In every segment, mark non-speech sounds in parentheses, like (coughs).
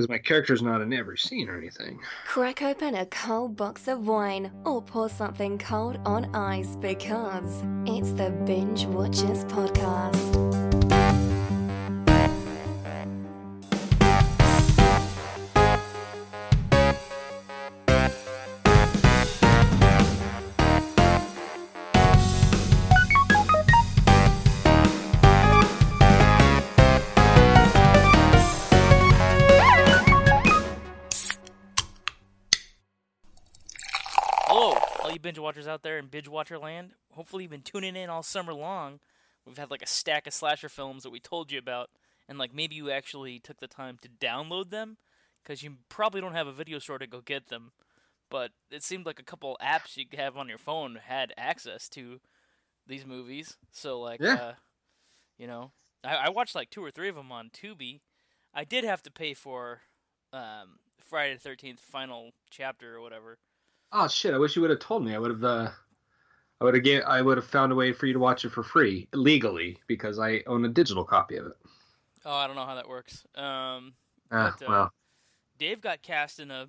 because my character's not in every scene or anything. Crack open a cold box of wine or pour something cold on ice because it's the Binge Watchers Podcast. Watchers out there in binge watcher land. Hopefully, you've been tuning in all summer long. We've had like a stack of slasher films that we told you about, and like maybe you actually took the time to download them because you probably don't have a video store to go get them. But it seemed like a couple apps you have on your phone had access to these movies. So like, Yeah. uh, you know, I, I watched like two or three of them on Tubi. I did have to pay for um, Friday the Thirteenth final chapter or whatever. Oh shit! I wish you would have told me. I would have. Uh, I would have. Get, I would have found a way for you to watch it for free legally because I own a digital copy of it. Oh, I don't know how that works. Um, Ah, But, uh, well, Dave got cast in a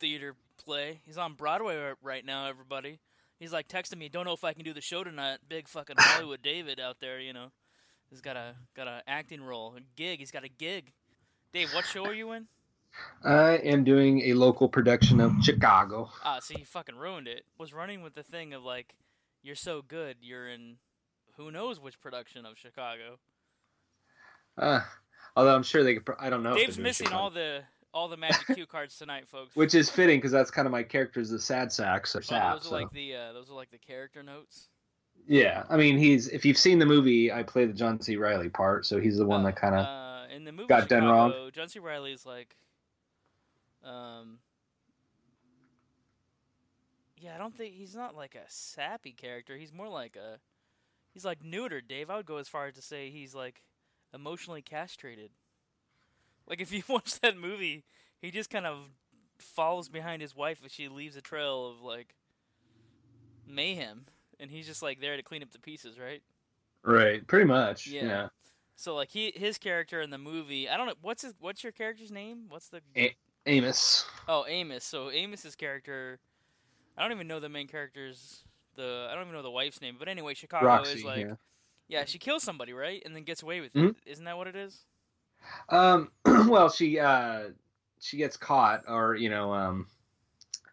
theater play. He's on Broadway right now. Everybody, he's like texting me. Don't know if I can do the show tonight. Big fucking (coughs) Hollywood David out there, you know. He's got a got a acting role, a gig. He's got a gig. Dave, what show are you in? I am doing a local production of Chicago. Ah, see, he fucking ruined it. Was running with the thing of like, you're so good, you're in, who knows which production of Chicago. Uh, although I'm sure they could. pro- I don't know. Dave's missing Chicago. all the all the magic cue cards tonight, (laughs) folks. which is fitting because that's kind of my character's the sad sack. So, Oh, sap, those are so. like the uh, those are like the character notes. yeah, I mean, he's if you've seen the movie, I play the John C. Reilly part, so he's the one Oh, that kind of. uh, in the movie got done wrong. John C. Reilly's like, um, yeah, I don't think he's not like a sappy character. He's more like a, he's like neutered. Dave, I would go as far as to say he's like emotionally castrated. Like if you (laughs) watch that movie, he just kind of follows behind his wife as she leaves a trail of like mayhem, and he's just like there to clean up the pieces, right? right, pretty much. Yeah. Yeah. So like he his character in the movie, I don't know what's his what's your character's name? What's the A- Amos. Oh, Amos. So Amos's character, I don't even know the main character's the I don't even know the wife's name, but anyway, Chicago Roxie. is like yeah. yeah, she kills somebody, right? And then gets away with Mhm. it. Isn't that what it is? Um. (clears throat) Well, she uh, she gets caught, or you know, um,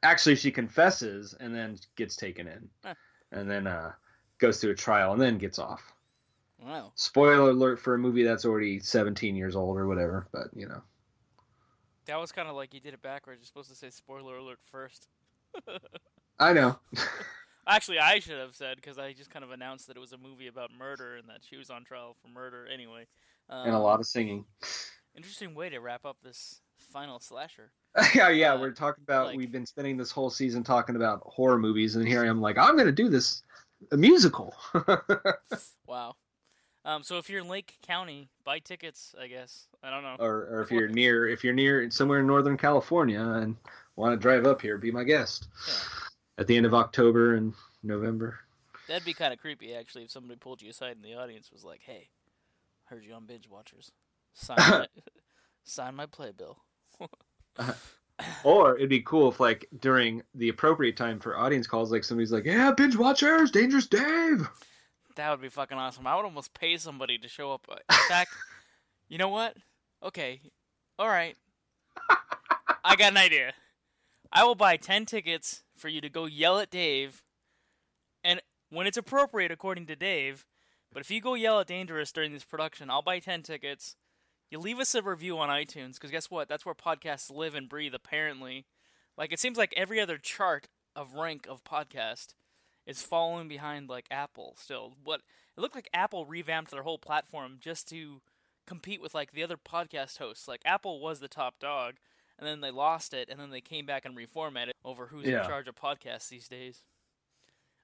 actually she confesses and then gets taken in, Huh. and then uh, goes through a trial and then gets off. Wow. Spoiler alert for a movie that's already 17 years old or whatever, but you know. That was kind of like you did it backwards. You're supposed to say spoiler alert first. (laughs) I know. Actually, I should have said because I just kind of announced that it was a movie about murder and that she was on trial for murder. Anyway, um, and a lot of singing. interesting way to wrap up this final slasher. (laughs) yeah, yeah. uh, we're talking about. like- we've been spending this whole season talking about horror movies, and here I am, like, I'm going to do this a musical. (laughs) Wow. Um, so if you're in Lake County, buy tickets. I guess I don't know. or, or if you're near, if you're near somewhere in Northern California and want to drive up here, be my guest Yeah. at the end of October and November. That'd be kind of creepy, actually, if somebody pulled you aside in the audience was like, "Hey, heard you on Binge Watchers. Sign (laughs) my, sign my playbill." (laughs) Or it'd be cool if, like, during the appropriate time for audience calls, like somebody's like, "Yeah, binge watchers, Dangerous Dave." That would be fucking awesome. I would almost pay somebody to show up. In (laughs) fact, you know what? Okay, all right. I got an idea. I will buy ten tickets for you to go yell at Dave, and when it's appropriate, according to Dave. But if you go yell at Dangerous during this production, I'll buy ten tickets. You leave us a review on iTunes because guess what? That's where podcasts live and breathe. Apparently, like it seems like every other chart of rank of podcast is following behind like Apple still. What it looked like Apple revamped their whole platform just to compete with like the other podcast hosts. Like Apple was the top dog, and then they lost it, and then they came back and reformatted over who's Yeah. in charge of podcasts these days.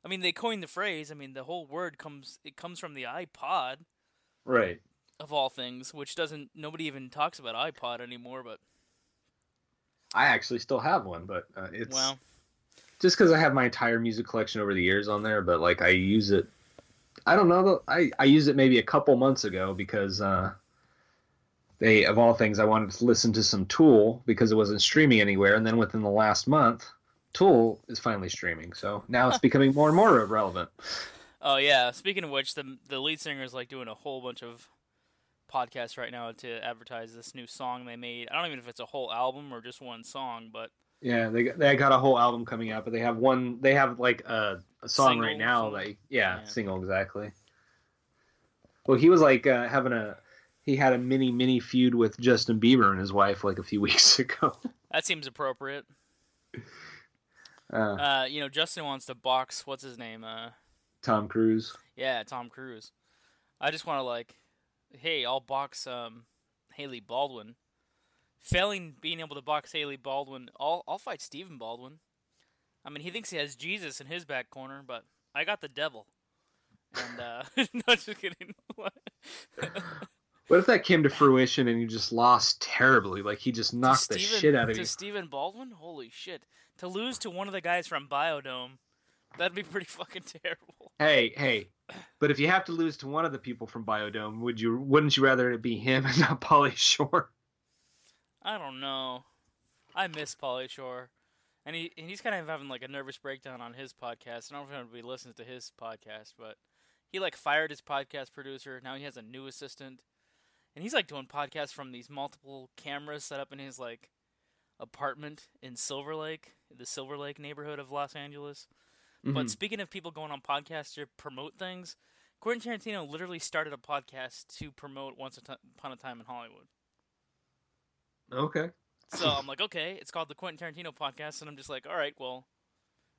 I mean, they coined the phrase. I mean, the whole word comes it comes from the iPod Right. of all things, which doesn't nobody even talks about iPod anymore. But I actually still have one, but uh, it's well, just because I have my entire music collection over the years on there. But like, I use it. I don't know. though. I I used it maybe a couple months ago because uh, they of all things I wanted to listen to some Tool because it wasn't streaming anywhere, and then within the last month, Tool is finally streaming. So now it's (laughs) becoming more and more relevant. Oh yeah. Speaking of which, the the lead singer is like doing a whole bunch of podcasts right now to advertise this new song they made. I don't even know if it's a whole album or just one song, but Yeah, they got, they got a whole album coming out, but they have one. They have like a, a song Single, right now. Like yeah, Yeah. single exactly. Well, he was like uh, having a he had a mini mini feud with Justin Bieber and his wife like a few (laughs) weeks ago. that seems appropriate. Uh, Uh, you know, Justin wants to box. What's his name? Uh, Tom Cruise. yeah, Tom Cruise. I just want to like, hey, I'll box um, Hailey Baldwin. Failing being able to box Hailey Baldwin, I'll I'll fight Stephen Baldwin. I mean, he thinks he has Jesus in his back corner, but I got the devil. And uh, (laughs) no, just kidding. (laughs) What if that came to fruition and you just lost terribly? Like he just knocked to the shit out of to you. Stephen Baldwin. Holy shit! To lose to one of the guys from Biodome, that'd be pretty (laughs) fucking terrible. Hey, hey. But if you have to lose to one of the people from Biodome, would you? Wouldn't you rather it be him and not Pauly Shore? I don't know. I miss Pauly Shore, and he and he's kind of having like a nervous breakdown on his podcast. I don't know if anybody listens to his podcast, but he like fired his podcast producer. Now he has a new assistant, and he's like doing podcasts from these multiple cameras set up in his like apartment in Silver Lake, the Silver Lake neighborhood of Los Angeles. But Mhm. speaking of people going on podcasts to promote things, Quentin Tarantino literally started a podcast to promote Once Upon a Time in Hollywood. Okay. So I'm like, okay, it's called the Quentin Tarantino podcast, and I'm just like, all right, well,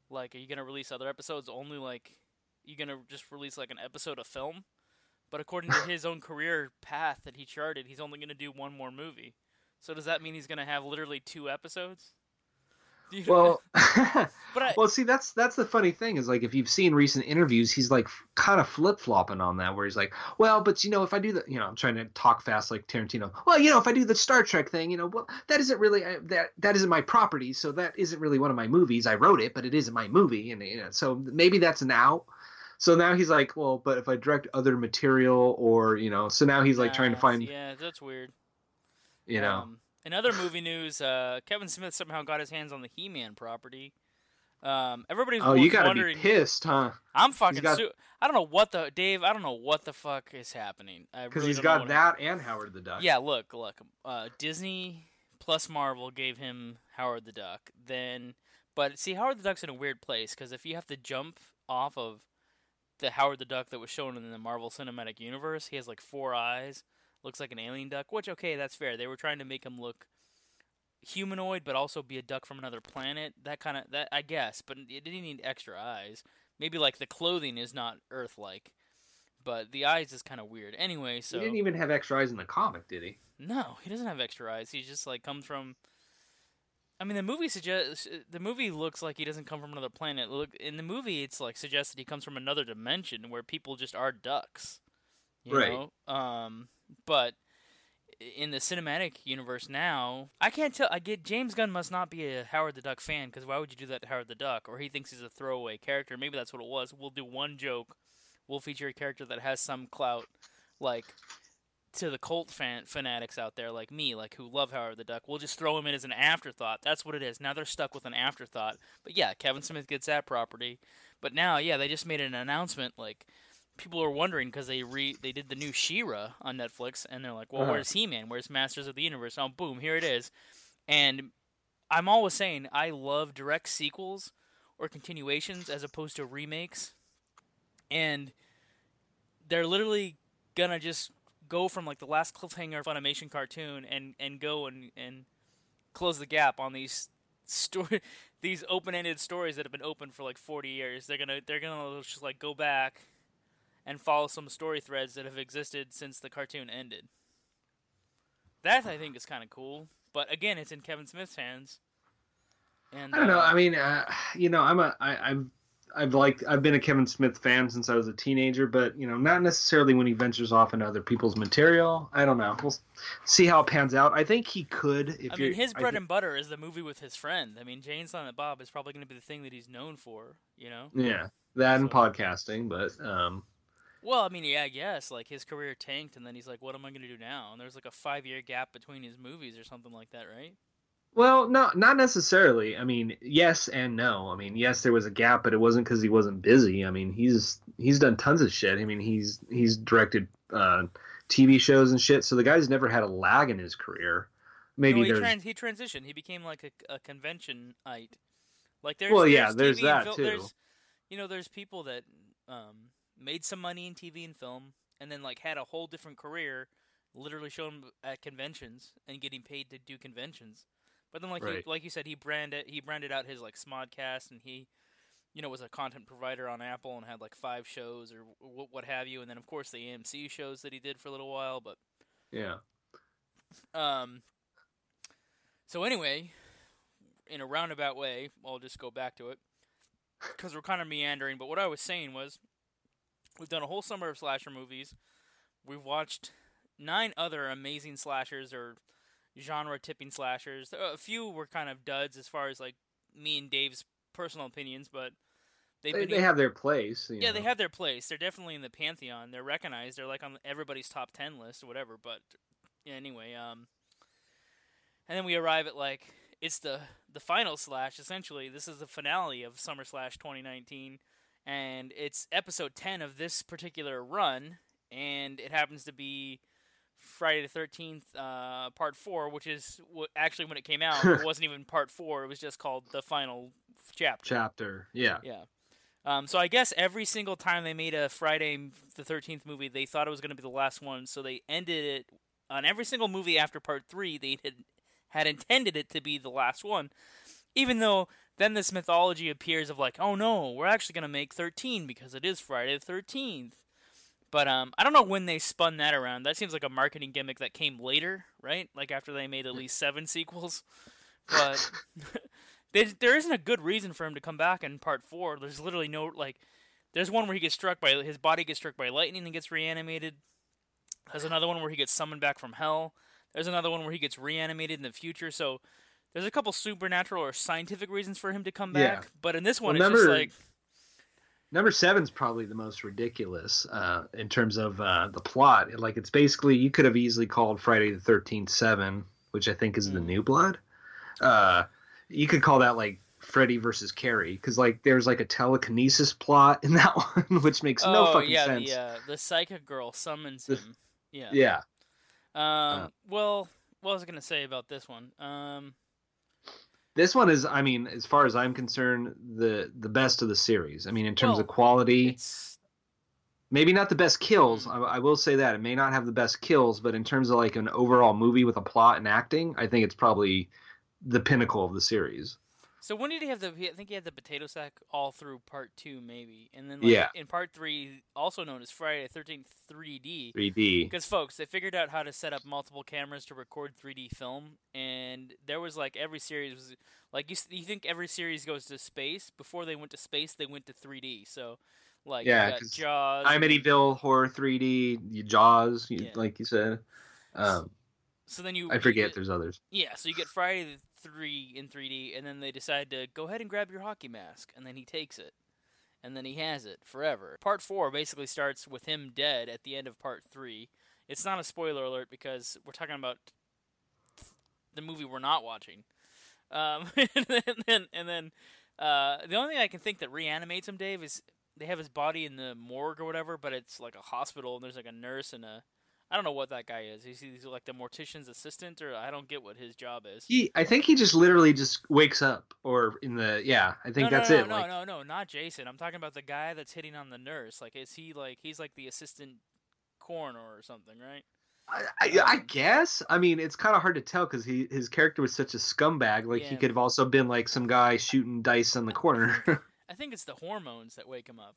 like, are you gonna release other episodes? Only like, you gonna just release like an episode of film? But according to (laughs) his own career path that he charted, he's only gonna do one more movie. So does that mean he's gonna have literally two episodes? (laughs) Well, (laughs) but I, well, see, that's that's the funny thing is like if you've seen recent interviews, he's like kind of flip flopping on that, where he's like, well, but you know, if I do the, you know, I'm trying to talk fast like Tarantino. Well, you know, if I do the Star Trek thing, you know, well, that isn't really uh, that that isn't my property, so that isn't really one of my movies. I wrote it, but it isn't my movie, and you know, so maybe that's an out. So now he's like, well, but if I direct other material, or you know, so now he's like trying to find, Yeah, that's weird. you know, Um, in other movie news, uh, Kevin Smith somehow got his hands on the He-Man property. Um, everybody's oh, you got to wondering. be pissed, huh? I'm fucking. got- su- I don't know what the Dave. I don't know what the fuck is happening. Because Because he's got that and Howard the Duck. Yeah, look, look. Uh, Disney plus Marvel gave him Howard the Duck. Then, but see, Howard the Duck's in a weird place because if you have to jump off of the Howard the Duck that was shown in the Marvel Cinematic Universe, he has like four eyes, looks like an alien duck. Which okay, that's fair. They were trying to make him look humanoid, but also be a duck from another planet. That kind of that I guess, but it didn't need extra eyes. Maybe like the clothing is not Earth-like, but the eyes is kind of weird. Anyway, so He didn't even have extra eyes in the comic, did he? no, he doesn't have extra eyes. He just like comes from. I mean, the movie suggests the movie looks like he doesn't come from another planet. Look, in the movie, it's like suggested he comes from another dimension where people just are ducks. You Right. know, um, but in the cinematic universe now, I can't tell. I get James Gunn must not be a Howard the Duck fan because why would you do that to Howard the Duck? Or he thinks he's a throwaway character. Maybe that's what it was. We'll do one joke. We'll feature a character that has some clout, like to the cult fan fanatics out there like me, like who love Howard the Duck, we'll just throw him in as an afterthought. That's what it is. Now they're stuck with an afterthought. But yeah, Kevin Smith gets that property. But now, yeah, they just made an announcement. Like people are wondering because they re they did the new She-Ra on Netflix, and they're like, well, Uh-huh. where's He-Man? Where's Masters of the Universe? Oh, boom, here it is. And I'm always saying I love direct sequels or continuations as opposed to remakes. And they're literally gonna just go from like the last cliffhanger of Filmation cartoon and and go and and close the gap on these story (laughs) these open-ended stories that have been open for like 40 years. They're gonna they're gonna just like go back and follow some story threads that have existed since the cartoon ended. That I think is kind of cool, but again, it's in Kevin Smith's hands. And I don't know. uh, I mean, uh, you know, I'm a, I, I've, I've liked, I've been a Kevin Smith fan since I was a teenager, but you know, not necessarily when he ventures off into other people's material. I don't know. We'll see how it pans out. I think he could. If I mean, his bread and butter is the movie with his friend. I mean, Jay and Silent Bob is probably going to be the thing that he's known for. You know. yeah, that and podcasting, but um, Well, I mean, yeah, I guess like his career tanked, and then he's like, "What am I going to do now?" And there's like a five year gap between his movies or something like that, right? Well, no, not necessarily. I mean, yes and no. I mean, yes, there was a gap, but it wasn't because he wasn't busy. I mean, he's he's done tons of shit. I mean, he's he's directed uh, TV shows and shit. So the guy's never had a lag in his career. Maybe no, he, trans- he transitioned. He became like a, a conventionite. Like there's Well, yeah, there's, there's that, fil- too. There's, you know, there's people that um, made some money in TV and film, and then like had a whole different career, literally showing at conventions and getting paid to do conventions. But then, like Right. you, like you said, he branded he branded out his like Smodcast, and he, you know, was a content provider on Apple and had like five shows or w- what have you, and then of course the AMC shows that he did for a little while, but. yeah. Um. So anyway, in a roundabout way, I'll just go back to it because we're kind of meandering. But what I was saying was, we've done a whole summer of slasher movies. We've watched nine other amazing slashers or genre tipping slashers. A few were kind of duds as far as like me and Dave's personal opinions, but They, they have their place. you yeah, they have their place. They're definitely in the pantheon. They're recognized. They're like on everybody's top ten list or whatever. But anyway, um, and then we arrive at like it's the the final slash. Essentially, this is the finale of Summer Slash 2019, and it's episode 10 of this particular run, and it happens to be Friday the 13th, uh, part four, which is what actually when it came out, it (laughs) wasn't even part four. It was just called the final chapter. chapter. Yeah. Yeah. Um, so I guess every single time they made a Friday the Thirteenth movie, they thought it was going to be the last one, so they ended it on every single movie after Part Three. They had had intended it to be the last one, even though then this mythology appears of like, oh no, we're actually to make thirteen because it is Friday the Thirteenth. But um, I don't know when they spun that around. That seems like a marketing gimmick that came later, right? Like after they made at least seven sequels. But (laughs) there, there isn't a good reason for him to come back in part four. There's literally no like. There's one where he gets struck by his body gets struck by lightning and gets reanimated. There's another one where he gets summoned back from hell. There's another one where he gets reanimated in the future. So there's a couple supernatural or scientific reasons for him to come Yeah. back. But in this one, Well, it's just like Number seven's probably the most ridiculous uh, in terms of uh, the plot. Like it's basically you could have easily called Friday the Thirteenth Seven, which I think is the Mm. New Blood. Uh, you could call that like Freddy versus Carrie because like there's like a telekinesis plot in (laughs) that one, which makes no oh fucking yeah, sense. the uh, the psychic girl summons The- him. Yeah. Yeah, Um. well, what was I gonna say about this one? Um. This one is, I mean, as far as I'm concerned, the the best of the series. I mean, in terms Well, of quality, It's maybe not the best kills. Mm. I, I will say that it may not have the best kills, but in terms of like an overall movie with a plot and acting, I think it's probably the pinnacle of the series. So when did he have the? I think he had the potato sack all through part two, maybe, and then like, Yeah. in part three, also known as Friday the Thirteenth 3D. 3D. Because folks, they figured out how to set up multiple cameras to record 3D film, and there was like every series was like you. You think every series goes to space? Before they went to space, they went to 3D. So, like you Yeah, Jaws. Amityville horror 3D, Jaws, you, Yeah. like you said. Um, So then you. I you forget. get- There's others. Yeah, so you get Friday the three in 3D, and then they decide to go ahead and grab your hockey mask, and then he takes it, and then he has it forever. Part four basically starts with him dead at the end of part three. It's not a spoiler alert because we're talking about the movie we're not watching. Um, (laughs) and then, and then, uh, the only thing I can think that reanimates him, Dave, is they have his body in the morgue or whatever, but it's like a hospital, and there's like a nurse and a I don't know what that guy is. He's, he's like the mortician's assistant, or I don't get what his job is. He, I think he just literally just wakes up, or in the yeah. I think no, that's no, no, it. No, like, no, no, not Jason. I'm talking about the guy that's hitting on the nurse. Like, is he like he's like the assistant coroner or something, right? I, I, I guess. I mean, it's kind of hard to tell because he his character was such a scumbag. Like he could have also been like some guy shooting dice on the corner. (laughs) I think it's the hormones that wake him up.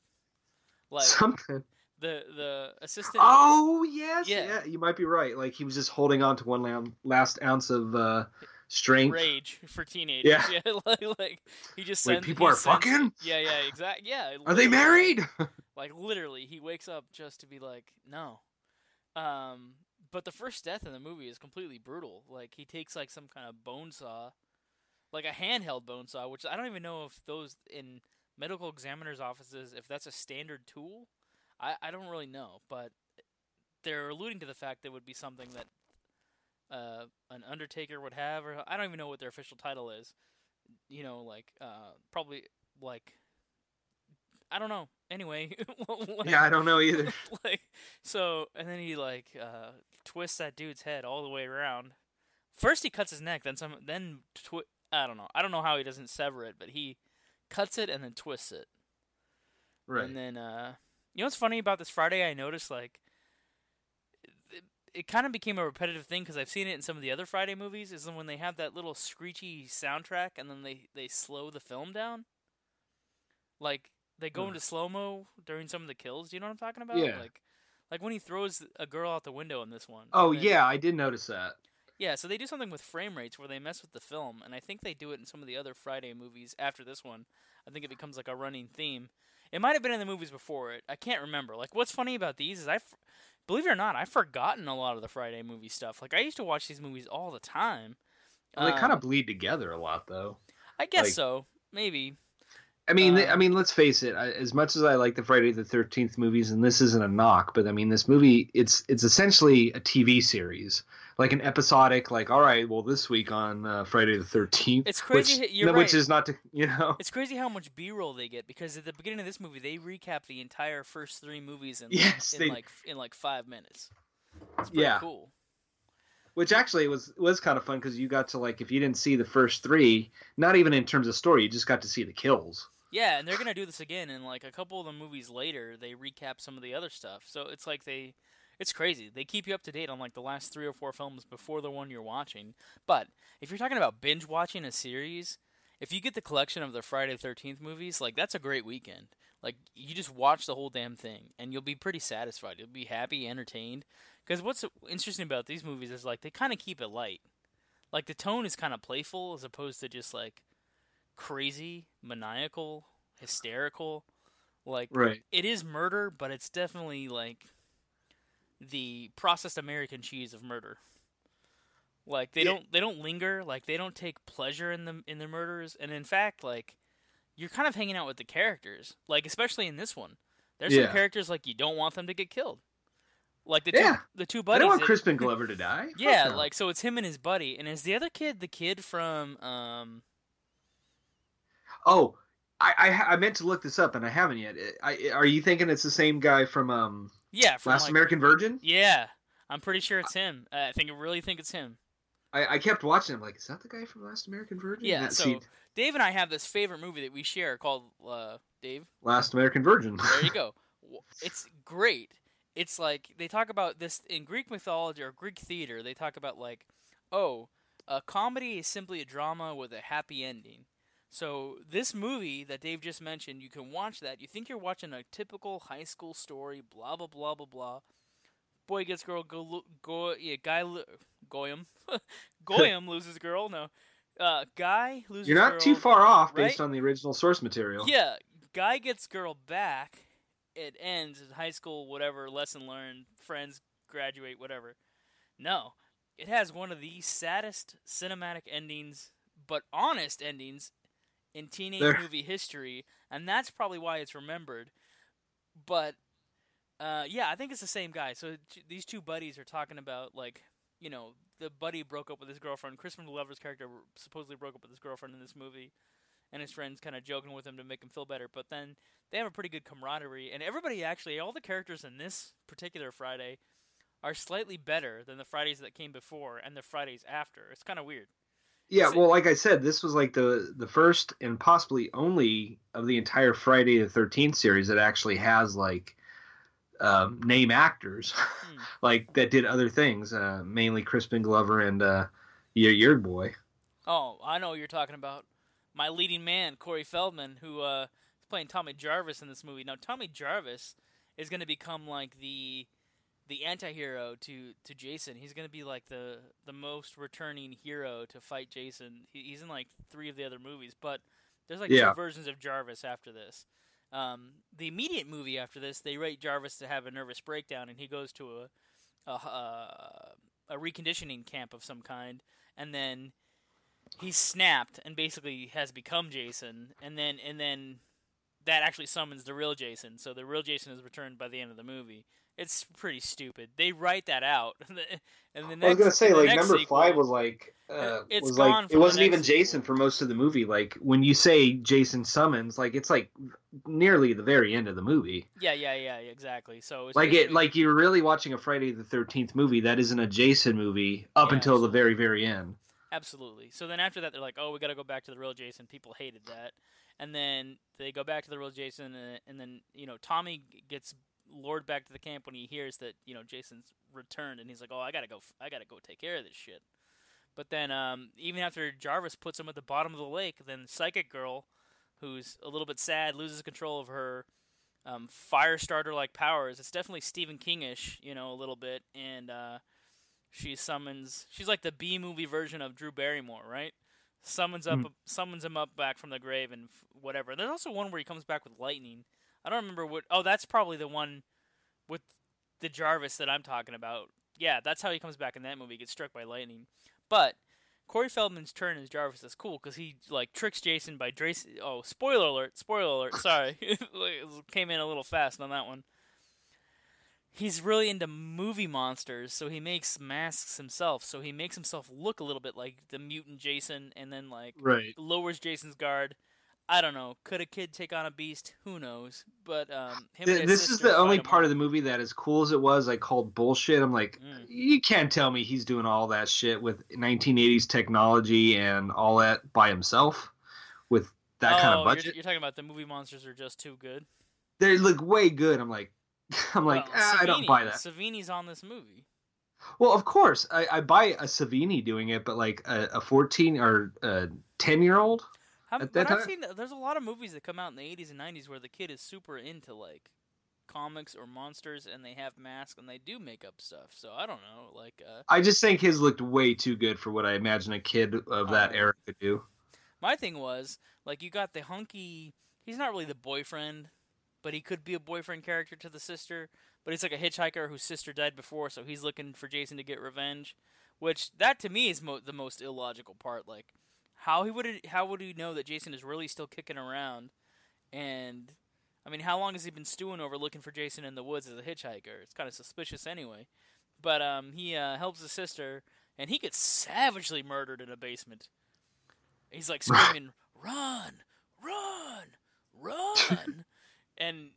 Like Something. The the assistant. Oh yes, Yeah. yeah. You might be right. Like he was just holding on to one last ounce of uh, strength. Rage for teenagers. Yeah. (laughs) like, like he just sends, people are sends- fucking? Yeah, yeah, exactly. Yeah. Are they married? (laughs) Like literally, he wakes up just to be like, no. Um, but the first death in the movie is completely brutal. Like he takes like some kind of bone saw, like a handheld bone saw, which I don't even know if those in medical examiners' offices if that's a standard tool. I I don't really know, but they're alluding to the fact that it would be something that uh, an Undertaker would have, or I don't even know what their official title is. You know, like uh, probably like I don't know. Anyway, (laughs) like, (laughs) Yeah, I don't know either. (laughs) like so, and then he like uh, twists that dude's head all the way around. First, he cuts his neck, then some, then twi- I don't know. I don't know how he doesn't sever it, but he cuts it and then twists it. Right. And then, uh, you know what's funny about this Friday? I noticed like it, it kind of became a repetitive thing because I've seen it in some of the other Friday movies. Is when they have that little screechy soundtrack and then they they slow the film down. Like they go Hmm. into slow mo during some of the kills. Do you know what I'm talking about? Yeah. Like, like when he throws a girl out the window in this one. oh yeah, I did notice that. yeah, so they do something with frame rates where they mess with the film, and I think they do it in some of the other Friday movies after this one. I think it becomes like a running theme. It might have been in the movies before it. I can't remember. Like, what's funny about these is I, believe it or not, I've forgotten a lot of the Friday movie stuff. Like, I used to watch these movies all the time. Well, they kind Um, of bleed together a lot, though. I guess like- so. Maybe. I mean, th- I Um, mean, let's face it. I, as much as I like the Friday the Thirteenth movies, and this isn't a knock, but I mean, this movie it's it's essentially a TV series, like an episodic. Like, all right, well, this week on uh, Friday the Thirteenth, It's crazy Which, you're which right. is not to you know. It's crazy how much B-roll they get because at the beginning of this movie they recap the entire first three movies in, Yes, in they- like in like five minutes. It's pretty Yeah. cool. Which actually was was kind of fun because you got to like if you didn't see the first three, not even in terms of story, you just got to see the kills. Yeah, and they're gonna do this again in like a couple of the movies later. They recap some of the other stuff, so it's like they, it's crazy. They keep you up to date on like the last three or four films before the one you're watching. But if you're talking about binge watching a series, if you get the collection of the Friday Thirteenth movies, like that's a great weekend. Like you just watch the whole damn thing, and you'll be pretty satisfied. You'll be happy, entertained. Because what's interesting about these movies is like they kind of keep it light. Like the tone is kind of playful as opposed to just like crazy, maniacal, hysterical. Like Right. it is murder, but it's definitely like the processed American cheese of murder. Like they Yeah. don't they don't linger, like they don't take pleasure in the in their murders, and in fact, like you're kind of hanging out with the characters. Like especially in this one, there's Yeah. some characters like you don't want them to get killed. Like the Yeah. two the two buddies. I don't want Crispin (laughs) Glover to die. Yeah, no. like so it's him and his buddy, and is the other kid the kid from um oh, I, I I meant to look this up and I haven't yet. I, are you thinking it's the same guy from um yeah from Last like, American Virgin? Yeah, I'm pretty sure it's him. Uh, I think I really think it's him. I, I kept watching. I'm like, is that the guy from Last American Virgin? Yeah, That- so Dave and I have this favorite movie that we share called uh, Dave. Last American Virgin. There you (laughs) go. It's great. It's like they talk about this in Greek mythology or Greek theater. They talk about like, oh, a comedy is simply a drama with a happy ending. So this movie that Dave just mentioned, you can watch that. You think you're watching a typical high school story, blah blah blah blah blah. Boy gets girl, go, go yeah, guy, lo- Goyim, (laughs) Goyim loses girl. No, uh, guy loses. You're not girl. too far off right? based on the original source material. Yeah, guy gets girl back. It ends in high school, whatever. Lesson learned. Friends graduate, whatever. No, it has one of the saddest cinematic endings, but honest endings in teenage There- movie history, and that's probably why it's remembered. But uh, yeah, I think it's the same guy. So t- these two buddies are talking about like, you know, the buddy broke up with his girlfriend. Crispin Glover's character supposedly broke up with his girlfriend in this movie, and his friends kind of joking with him to make him feel better. But then they have a pretty good camaraderie, and everybody actually, all the characters in this particular Friday are slightly better than the Fridays that came before and the Fridays after. It's kind of weird. Yeah, well, like I said, this was like the the first and possibly only of the entire Friday the Thirteenth series that actually has like um, name actors, Hmm. (laughs) like that did other things, uh, mainly Crispin Glover and uh, your your boy. Oh, I know you're talking about. My leading man, Corey Feldman, who uh, is playing Tommy Jarvis in this movie. Now, Tommy Jarvis is going to become like the the anti-hero to, to Jason. He's going to be like the the most returning hero to fight Jason. He, he's in like three of the other movies, but there's like Yeah. two versions of Jarvis after this. Um, the immediate movie after this, they rate Jarvis to have a nervous breakdown, and he goes to a a, a, a reconditioning camp of some kind, and then he's snapped and basically has become Jason, and then and then that actually summons the real Jason. So the real Jason is returned by the end of the movie. It's pretty stupid. They write that out, (laughs) and the next, I was gonna say like number sequel- five was like uh, It's was gone like it wasn't even next Jason for most of the movie. Like when you say Jason summons, like it's like nearly the very end of the movie. Yeah, yeah, yeah, exactly. So it's Like it, like you're really watching a Friday the Thirteenth movie that isn't a Jason movie up Yeah, until the very very end. Absolutely. So then after that, they're like, "Oh, we got to go back to the real Jason." People hated that, and then they go back to the real Jason, and, and then you know Tommy gets lured back to the camp when he hears that you know Jason's returned, and he's like, "Oh, I gotta go, I gotta go take care of this shit." But then, um, even after Jarvis puts him at the bottom of the lake, then Psychic Girl, who's a little bit sad, loses control of her um, fire starter like powers. It's definitely Stephen Kingish, you know, a little bit, and uh, she summons. She's like the B movie version of Drew Barrymore, right? Summons up, Mm. summons him up back from the grave and f- whatever. There's also one where he comes back with lightning. I don't remember what. Oh, that's probably the one with the Jarvis that I'm talking about. Yeah, that's how he comes back in that movie. He gets struck by lightning. But Corey Feldman's turn as Jarvis is cool because he like tricks Jason by Jason. Oh, spoiler alert! Spoiler alert! Sorry, (laughs) It came in a little fast on that one. He's really into movie monsters, so he makes masks himself. So he makes himself look a little bit like the mutant Jason, and then like Right. lowers Jason's guard. I don't know. Could a kid take on a beast? Who knows? But um, This is the only part off. of the movie that, as cool as it was, I called bullshit. I'm like, Mm. you can't tell me he's doing all that shit with 1980s technology and all that by himself with that kind Oh, of you're- budget. You're, talking about the movie monsters are just too good. They look way good. I'm like, (laughs) I'm like, Well, ah, I don't buy that. Savini's on this movie. Well, of course, I, I buy a Savini doing it, but like a, a 14 or a 10 year old. How, At but that I've time- seen there's a lot of movies that come out in the 80s and 90s where the kid is super into like comics or monsters and they have masks and they do make up stuff. So I don't know, like uh, I just think his looked way too good for what I imagine a kid of that Oh. era could do. my thing was like you got the hunky. He's not really the boyfriend, but he could be a boyfriend character to the sister. But he's like a hitchhiker whose sister died before, so he's looking for Jason to get revenge. Which that to me is mo- the most illogical part. Like, how he would how would he know that Jason is really still kicking around? And I mean, how long has he been stewing over looking for Jason in the woods as a hitchhiker? It's kind of suspicious anyway. But um, he uh, helps his sister, and he gets savagely murdered in a basement. He's like (laughs) screaming, "Run, run, run!" (laughs) and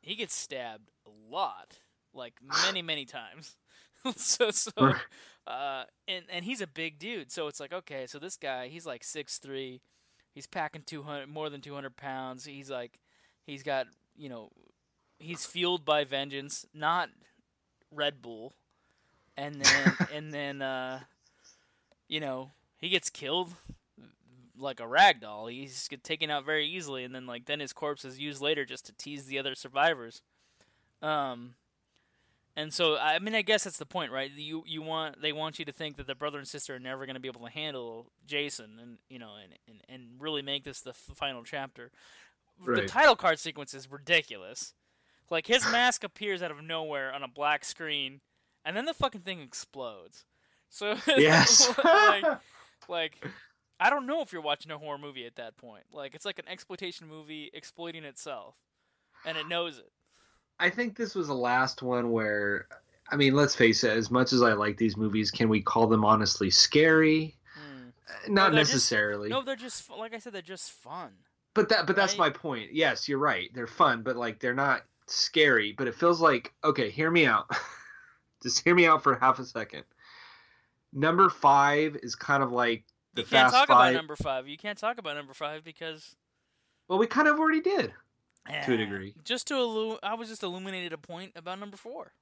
he gets stabbed a lot, like many, many times. (laughs) so, so, uh, and and he's a big dude, so it's like, okay, so this guy, he's like six three, he's packing two hundred, more than two hundred pounds. He's like, he's got, you know, he's fueled by vengeance, not Red Bull, and then (laughs) and then, uh, you know, he gets killed like a rag doll. He's taken out very easily, and then like then his corpse is used later just to tease the other survivors. Um, and so I mean, I guess that's the point, right? You you want they want you to think that the brother and sister are never going to be able to handle Jason, and you know, and and, and really make this the f- final chapter. The title card sequence is ridiculous. Like his (clears throat) mask appears out of nowhere on a black screen, and then the fucking thing explodes. So (laughs) Yes. (laughs) like, like I don't know if you're watching a horror movie at that point. Like it's like an exploitation movie exploiting itself, and it knows it. I think this was the last one where, I mean, let's face it. As much as I like these movies, can we call them honestly scary? Uh, Not just- necessarily. No, they're just like I said, they're just fun. but that, but that's right? my point. Yes, you're right. They're fun, but like they're not scary. But it feels like okay. Hear me out. (laughs) Just hear me out for half a second. Number five is kind of like the You can't Fast talk Five. about number five. You can't talk about number five because well, we kind of already did. To a Eh, degree. Just to illu- I was just illuminated a point about number four.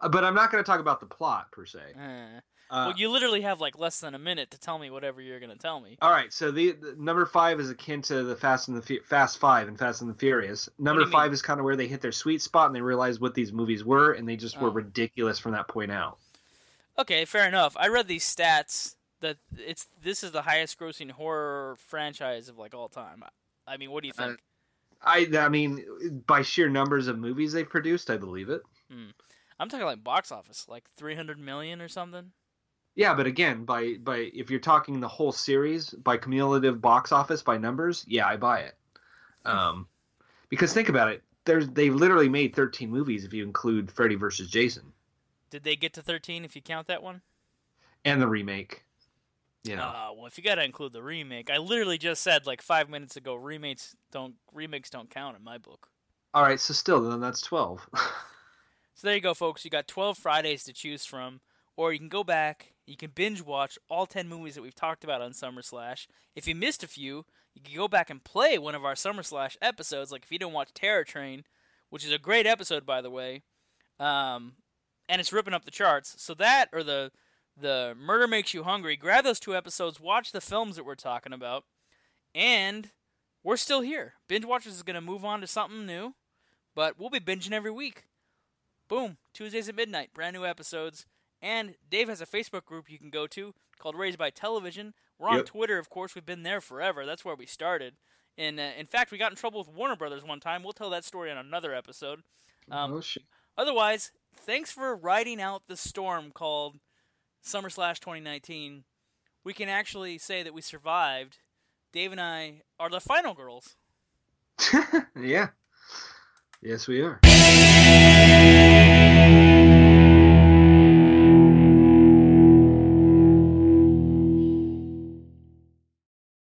Uh, But I'm not going to talk about the plot per se. Eh. Uh, well, you literally have like less than a minute to tell me whatever you're gonna tell me. All right, so the, the number five is akin to the Fast and the Fu- Fast Five and Fast and the Furious. Number you mean? five is kind of where they hit their sweet spot and they realized what these movies were, and they just were Oh. ridiculous from that point out. Okay, fair enough. I read these stats that it's this is the highest grossing horror franchise of like all time. I mean, what do you Uh, think? I, I mean, by sheer numbers of movies they've produced, I believe it. I'm talking like box office, like 300 million or something. Yeah, but again, by by if you're talking the whole series by cumulative box office by numbers, yeah, I buy it. Hmm. Um, Because think about it, there's they've literally made 13 movies if you include Freddy versus Jason Did they get to 13 if you count that one? and the remake. You know, Uh, well, if you gotta include the remake, I literally just said like five minutes ago, remakes don't remakes don't count in my book. all right, so still then that's 12. (laughs) So there you go, folks. You got 12 Fridays to choose from, or you can go back. You can binge watch all 10 movies that we've talked about on Summer Slash. If you missed a few, you can go back and play one of our Summer Slash episodes. Like if you didn't watch Terror Train, which is a great episode by the way, um, and it's ripping up the charts. So that or the the Murder Makes You Hungry. Grab those two episodes. Watch the films that we're talking about, and we're still here. Binge Watchers is gonna move on to something new, but we'll be binging every week. Boom. Tuesdays at midnight, brand new episodes. And Dave has a Facebook group you can go to called Raised by Television. We're on Yep. Twitter, of course. We've been there forever. That's where we started. And uh, in fact, we got in trouble with Warner Brothers one time. We'll tell that story on another episode. Um, oh. Otherwise, thanks for riding out the storm called Summer Slash 2019. We can actually say that we survived. Dave and I are the final girls. (laughs) yeah. Yes, we are. (laughs)